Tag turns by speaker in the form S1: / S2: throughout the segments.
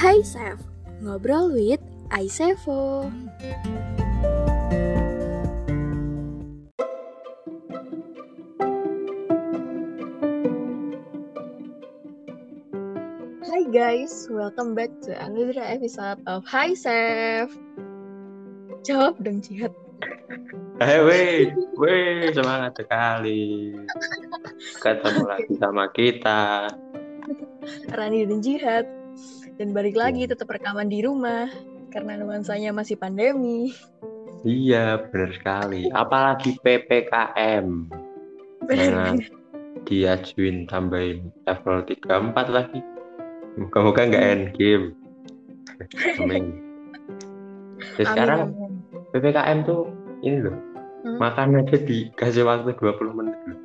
S1: Hai Chef, ngobrol with Aisevo. Hai guys, welcome back to another episode of Hi Chef. Jawab dong Jihad.
S2: Eh, weh, weh, semangat sekali. Ketemu lagi sama kita.
S1: Rani dan Jihad. Dan balik lagi tetap rekaman di rumah karena nuansanya masih pandemi.
S2: Iya, benar sekali. Apalagi PPKM. Nah, diajuin tambahin level 34 lagi. Moga-moga nggak end game. Amin. Ya, sekarang
S1: amin.
S2: PPKM tuh ini loh.
S1: Hmm?
S2: Makan aja dikasih waktu 20 menit loh.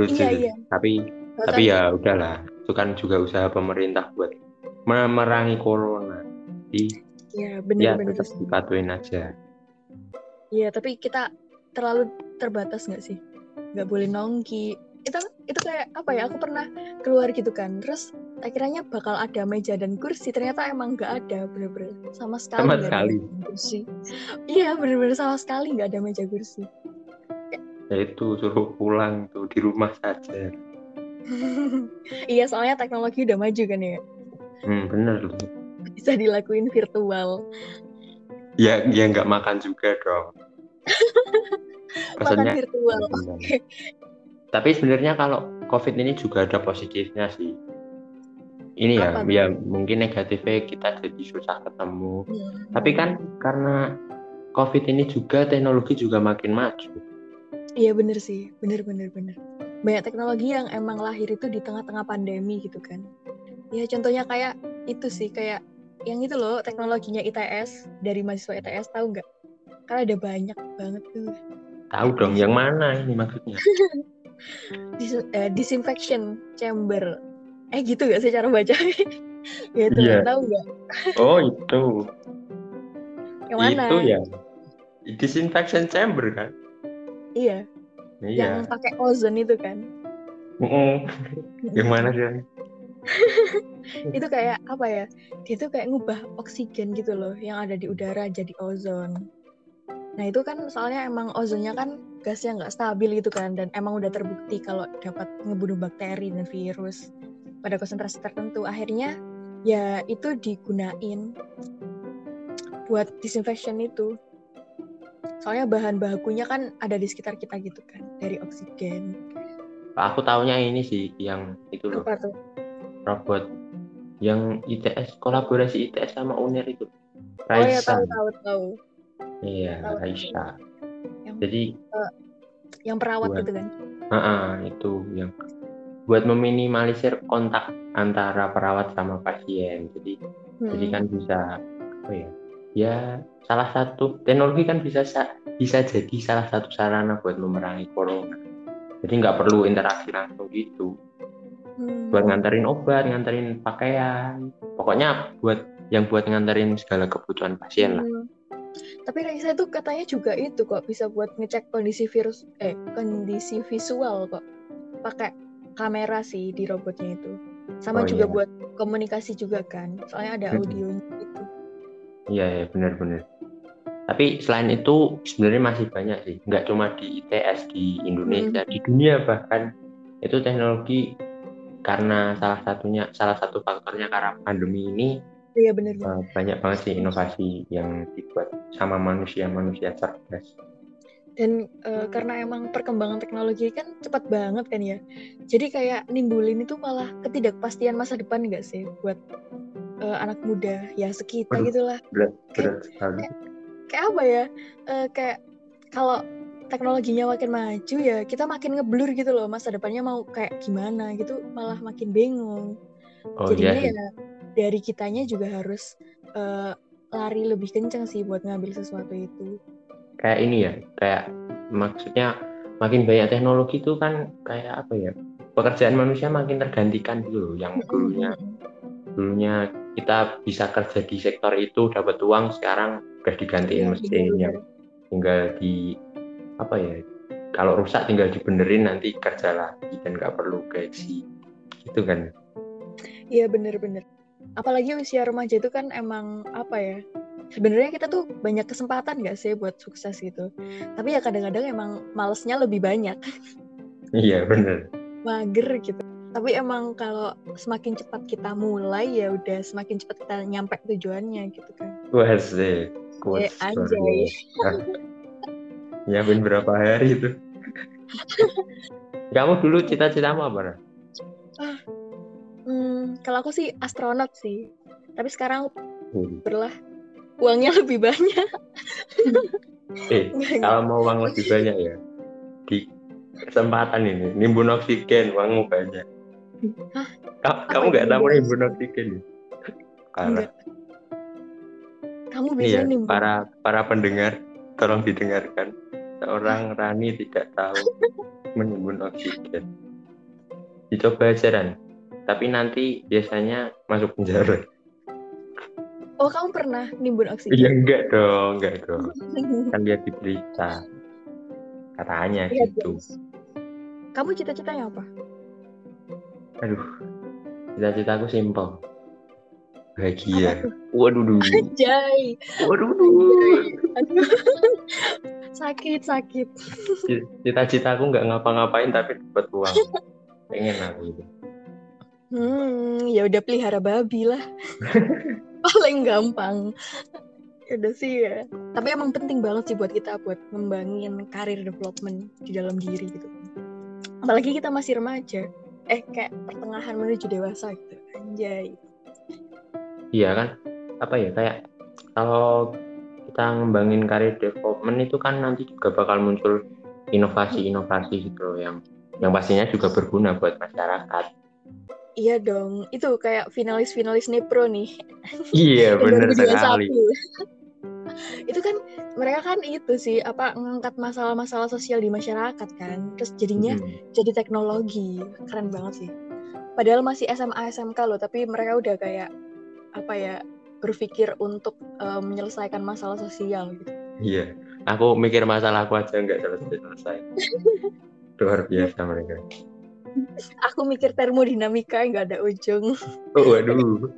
S2: Lucu
S1: Iya, iya.
S2: Tapi tapi ya udahlah. Itu kan juga usaha pemerintah buat memerangi corona. Jadi
S1: ya
S2: ya
S1: bener-bener.
S2: tetap dipatuhin aja.
S1: Iya, tapi kita terlalu terbatas nggak sih? Nggak boleh nongki. Itu itu kayak apa ya? Aku pernah keluar gitu kan. Terus akhirnya bakal ada meja dan kursi. Ternyata emang nggak ada, bener-bener sama sekali.
S2: Sama
S1: ada
S2: sekali.
S1: kursi. Iya, bener-bener sama sekali nggak ada meja kursi.
S2: Ya itu suruh pulang tuh di rumah saja.
S1: iya, soalnya teknologi udah maju kan ya.
S2: Hmm, bener loh.
S1: Bisa dilakuin virtual.
S2: Ya ya nggak makan juga dong.
S1: Makan
S2: Maksudnya
S1: virtual.
S2: bener. Tapi sebenarnya kalau COVID ini juga ada positifnya sih. Ini ya,
S1: Apa
S2: ya mungkin negatifnya kita jadi susah ketemu.
S1: Hmm.
S2: Tapi kan karena COVID ini juga teknologi juga makin maju.
S1: Iya bener sih, bener bener bener. Banyak teknologi yang emang lahir itu di tengah-tengah pandemi gitu kan. Ya contohnya kayak itu sih, kayak yang itu loh teknologinya ITS dari mahasiswa ITS tahu nggak? Kan ada banyak banget tuh.
S2: Tahu dong yang mana ini maksudnya?
S1: Dis- eh, disinfection chamber. Eh gitu gak sih cara baca? ya itu
S2: Iya.
S1: tahu nggak?
S2: Oh itu,
S1: Yang mana?
S2: itu ya disinfection chamber kan?
S1: Iya, yang
S2: Iya.
S1: pakai ozon itu kan.
S2: Mm-mm. Yang mana sih?
S1: itu kayak apa ya dia tuh kayak ngubah oksigen gitu loh yang ada di udara jadi ozon nah itu kan soalnya emang ozonnya kan gasnya nggak stabil gitu kan dan emang udah terbukti kalau dapat ngebunuh bakteri dan virus pada konsentrasi tertentu akhirnya ya itu digunain buat disinfection itu soalnya bahan bakunya kan ada di sekitar kita gitu kan dari oksigen.
S2: Aku taunya ini sih yang itu loh.
S1: apa tuh?
S2: Robot yang ITS kolaborasi ITS sama UNER itu.
S1: Oh ya
S2: Raisa.
S1: tahu tahu tahu.
S2: Iya
S1: tahu.
S2: Raisa.
S1: Yang
S2: jadi
S1: yang perawat
S2: Buat-
S1: gitu kan?
S2: Ah, itu yang buat meminimalisir kontak antara perawat sama pasien. Jadi jadi
S1: Hmm.
S2: kan bisa apa ya ya salah satu teknologi kan bisa sa- bisa jadi salah satu sarana buat memerangi corona jadi nggak perlu interaksi langsung gitu
S1: Hmm.
S2: buat nganterin obat, nganterin pakaian, pokoknya buat yang buat nganterin segala kebutuhan pasien lah.
S1: Hmm. Tapi Raisa itu katanya juga itu kok bisa buat ngecek kondisi virus eh kondisi visual kok. Pakai kamera sih di robotnya itu. Sama
S2: Oh,
S1: juga
S2: iya.
S1: buat komunikasi juga kan. Soalnya ada
S2: Hmm.
S1: audionya gitu.
S2: Iya ya benar-benar. Tapi selain itu sebenarnya masih banyak sih, nggak cuma di ITS di Indonesia, di dunia bahkan itu teknologi karena salah satunya salah satu faktornya karena pandemi ini
S1: Iya banget.
S2: eh, banyak banget sih inovasi yang dibuat sama manusia-manusia cerdas.
S1: Dan eh, karena emang perkembangan teknologi kan cepat banget kan ya. Jadi kayak nimbulin itu malah ketidakpastian masa depan nggak sih buat eh, anak muda ya sekitar
S2: Waduh.
S1: gitulah.
S2: Berat, berat sekali.
S1: kayak apa ya eh, kayak kalau teknologinya makin maju ya kita makin ngeblur gitu loh masa depannya mau kayak gimana gitu malah makin bingung
S2: Oh
S1: jadinya
S2: iya, sih.
S1: ya dari kitanya juga harus eh, lari lebih kenceng sih buat ngambil sesuatu itu
S2: kayak ini ya, kayak maksudnya makin banyak teknologi itu kan kayak apa ya? Pekerjaan manusia makin tergantikan gitu loh. Yang dulunya dulunya kita bisa kerja di sektor itu dapat uang, sekarang udah digantiin
S1: Iya,
S2: mesin yang tinggal di apa ya? Kalau rusak tinggal dibenerin nanti kerja lagi dan nggak perlu gaji, gitu kan?
S1: iya bener-bener apalagi usia remaja itu kan emang apa ya sebenarnya kita tuh banyak kesempatan gak sih buat sukses gitu? Tapi ya kadang-kadang emang malesnya lebih banyak.
S2: Iya bener.
S1: Mager gitu tapi emang kalau semakin cepat kita mulai ya udah semakin cepat kita nyampe tujuannya gitu kan.
S2: Wah sih
S1: kuat anjay.
S2: Nyiapin berapa hari itu? Kamu dulu cita-citamu apa
S1: ah, hmm, kalau aku sih astronot sih. Tapi sekarang hmm. berlah uangnya lebih banyak.
S2: eh, kalau mau uang lebih banyak ya, di kesempatan ini, nimbun oksigen, uangmu banyak. Hah? Kamu nggak tahu nimbun oksigen ya? Karena
S1: kamu bisa iya, nimbun.
S2: Para para pendengar, tolong didengarkan. Seorang Rani tidak tahu menimbun oksigen. Dicoba aja, Ran. Tapi nanti biasanya masuk penjara.
S1: Oh, kamu pernah nimbun oksigen?
S2: Iya, enggak dong, enggak dong. kan lihat di berita. Katanya ya, gitu. Guys.
S1: Kamu cita-citanya apa?
S2: Aduh, cita-citaku simpel. Bahagia. Waduh, duh.
S1: Anjay.
S2: Waduh, duh.
S1: Aduh. sakit, sakit.
S2: Cita-citaku nggak ngapa-ngapain tapi dapat uang. Pengen aku itu.
S1: Hmm, ya udah pelihara babi lah. paling gampang ya udah sih ya tapi emang penting banget sih buat kita buat ngembangin karir development di dalam diri gitu apalagi kita masih remaja eh kayak pertengahan menuju dewasa gitu anjay
S2: iya kan apa ya kayak kalau kita ngembangin karir development itu kan nanti juga bakal muncul inovasi-inovasi gitu yang yang pastinya juga berguna buat masyarakat
S1: Iya dong, itu kayak finalis-finalis Nepro nih.
S2: Iya, benar sekali.
S1: Itu kan mereka kan itu sih apa ngangkat masalah-masalah sosial di masyarakat kan. Terus jadinya hmm. jadi teknologi. Keren banget sih. Padahal masih SMA SMK loh, tapi mereka udah kayak apa ya berpikir untuk uh, menyelesaikan masalah sosial gitu.
S2: Iya, aku mikir masalah aku aja nggak selesai-selesai. Luar biasa mereka
S1: aku mikir termodinamika nggak ada ujung
S2: oh waduh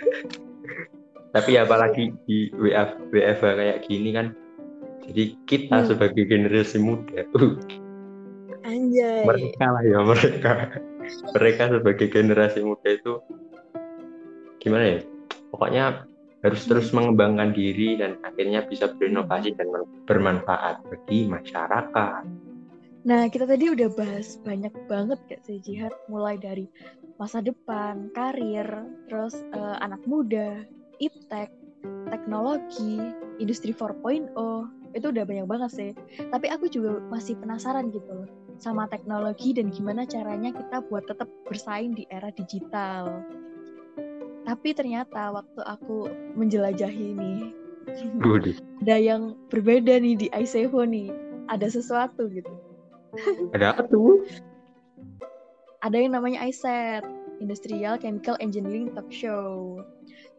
S2: tapi apalagi di WF WFH kayak gini kan jadi kita hmm. sebagai generasi muda uh,
S1: anjay.
S2: Mereka lah ya mereka. Mereka sebagai generasi muda itu gimana ya? Pokoknya harus terus hmm. mengembangkan diri dan akhirnya bisa berinovasi dan bermanfaat bagi masyarakat.
S1: Nah, kita tadi udah bahas banyak banget kayak sih jihad, mulai dari masa depan, karir, terus uh, anak muda, iptek, teknologi, industri 4.0, itu udah banyak banget sih. Tapi aku juga masih penasaran gitu loh sama teknologi dan gimana caranya kita buat tetap bersaing di era digital. Tapi ternyata waktu aku menjelajahi ini, ada yang berbeda nih di iSevo nih, ada sesuatu gitu
S2: ada apa tuh?
S1: Ada yang namanya iSet, Industrial Chemical Engineering Talk Show.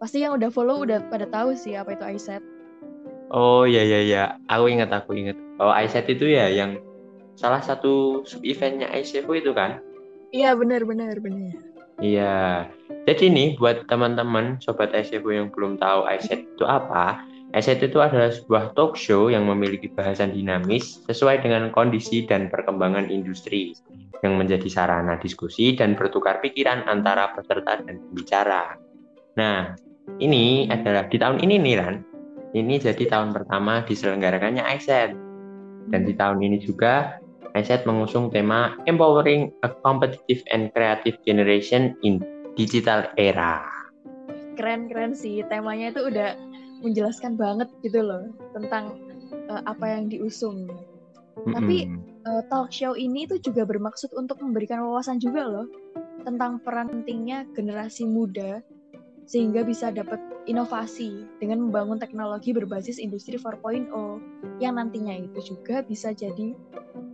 S1: Pasti yang udah follow udah pada tahu sih apa itu iSet.
S2: Oh iya iya iya, aku ingat aku ingat. Oh iSet itu ya yang salah satu sub eventnya ICFO itu kan?
S1: Iya benar benar benar.
S2: Iya. Jadi nih buat teman-teman sobat ICFO yang belum tahu iSet itu apa, Eset itu adalah sebuah talk show yang memiliki bahasan dinamis sesuai dengan kondisi dan perkembangan industri yang menjadi sarana diskusi dan bertukar pikiran antara peserta dan pembicara. Nah, ini adalah di tahun ini nih Ran. Ini jadi tahun pertama diselenggarakannya ISET. Dan di tahun ini juga ISET mengusung tema Empowering a Competitive and Creative Generation in Digital Era.
S1: Keren-keren sih, temanya itu udah menjelaskan banget gitu loh tentang uh, apa yang diusung. Mm-hmm. Tapi uh, talk show ini itu juga bermaksud untuk memberikan wawasan juga loh tentang peran pentingnya generasi muda sehingga bisa dapat inovasi dengan membangun teknologi berbasis industri 4.0 yang nantinya itu juga bisa jadi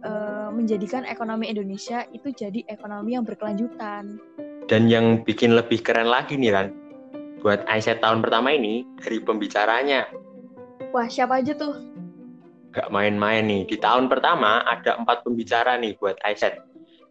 S1: uh, menjadikan ekonomi Indonesia itu jadi ekonomi yang berkelanjutan.
S2: Dan yang bikin lebih keren lagi nih Ran, buat Aisyah tahun pertama ini dari pembicaranya.
S1: Wah, siapa aja tuh?
S2: Gak main-main nih. Di tahun pertama ada empat pembicara nih buat Aisyah.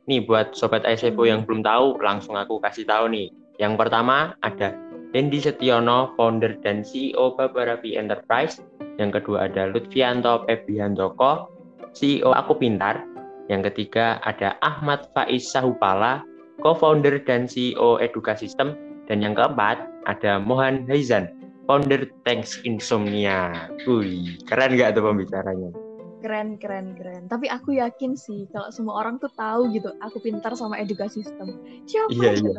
S2: Nih buat sobat Aisyah yang belum tahu, langsung aku kasih tahu nih. Yang pertama ada Dendi Setiono, founder dan CEO Babarapi Enterprise. Yang kedua ada Lutfianto Pebiantoko, CEO Aku Pintar. Yang ketiga ada Ahmad Faiz Sahupala, co-founder dan CEO Eduka System. Dan yang keempat ada Mohan Haizan, founder Thanks Insomnia. Wih, keren nggak tuh pembicaranya?
S1: Keren, keren, keren. Tapi aku yakin sih kalau semua orang tuh tahu gitu, aku pintar sama edukasi sistem. Siapa
S2: iya, iya.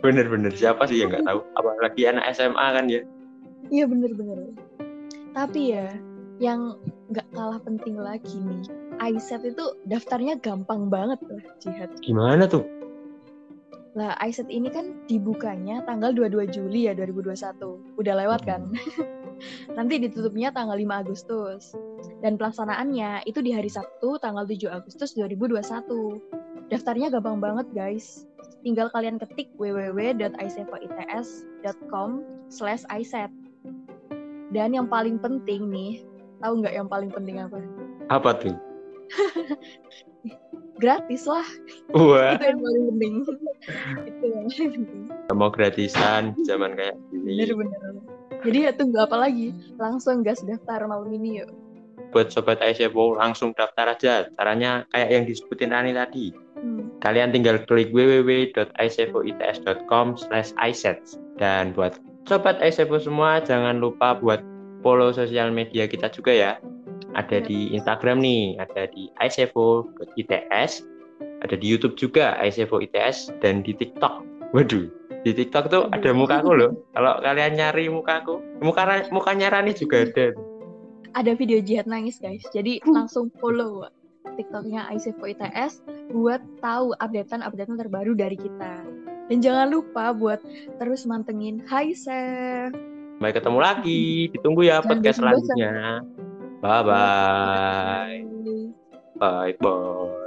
S2: Bener-bener siapa sih yang nggak tahu? Apalagi anak SMA kan ya?
S1: Iya bener-bener. Tapi ya, yang nggak kalah penting lagi nih, iSet itu daftarnya gampang banget loh, Jihad.
S2: Gimana tuh?
S1: Lah, iSet ini kan dibukanya tanggal 22 Juli ya 2021. Udah lewat kan? Hmm. Nanti ditutupnya tanggal 5 Agustus. Dan pelaksanaannya itu di hari Sabtu tanggal 7 Agustus 2021. Daftarnya gampang banget guys tinggal kalian ketik www.icefoits.com slash iset. Dan yang paling penting nih, tahu nggak yang paling penting apa?
S2: Apa tuh?
S1: Gratis lah.
S2: Wah.
S1: Itu yang paling penting. Itu yang paling penting.
S2: Mau gratisan zaman kayak
S1: gini. Bener-bener. Jadi ya tunggu apa lagi? Langsung gas daftar malam ini yuk.
S2: Buat sobat ICFO langsung daftar aja. Caranya kayak yang disebutin Rani tadi Kalian tinggal klik www.icefoits.com slash Dan buat sobat iCevo semua, jangan lupa buat follow sosial media kita juga ya. Ada di Instagram nih, ada di icevo.its, ada di YouTube juga icevo ITS, dan di TikTok. Waduh, di TikTok tuh ada mukaku loh. Kalau kalian nyari mukaku, muka mukanya Rani juga ada.
S1: Ada video jihad nangis guys, jadi langsung follow. TikToknya ICFO ITS buat tahu updatean-updatean terbaru dari kita. Dan jangan lupa buat terus mantengin Hai Chef.
S2: Sampai ketemu lagi. Ditunggu ya jangan podcast selanjutnya. Bye-bye. Bye bye.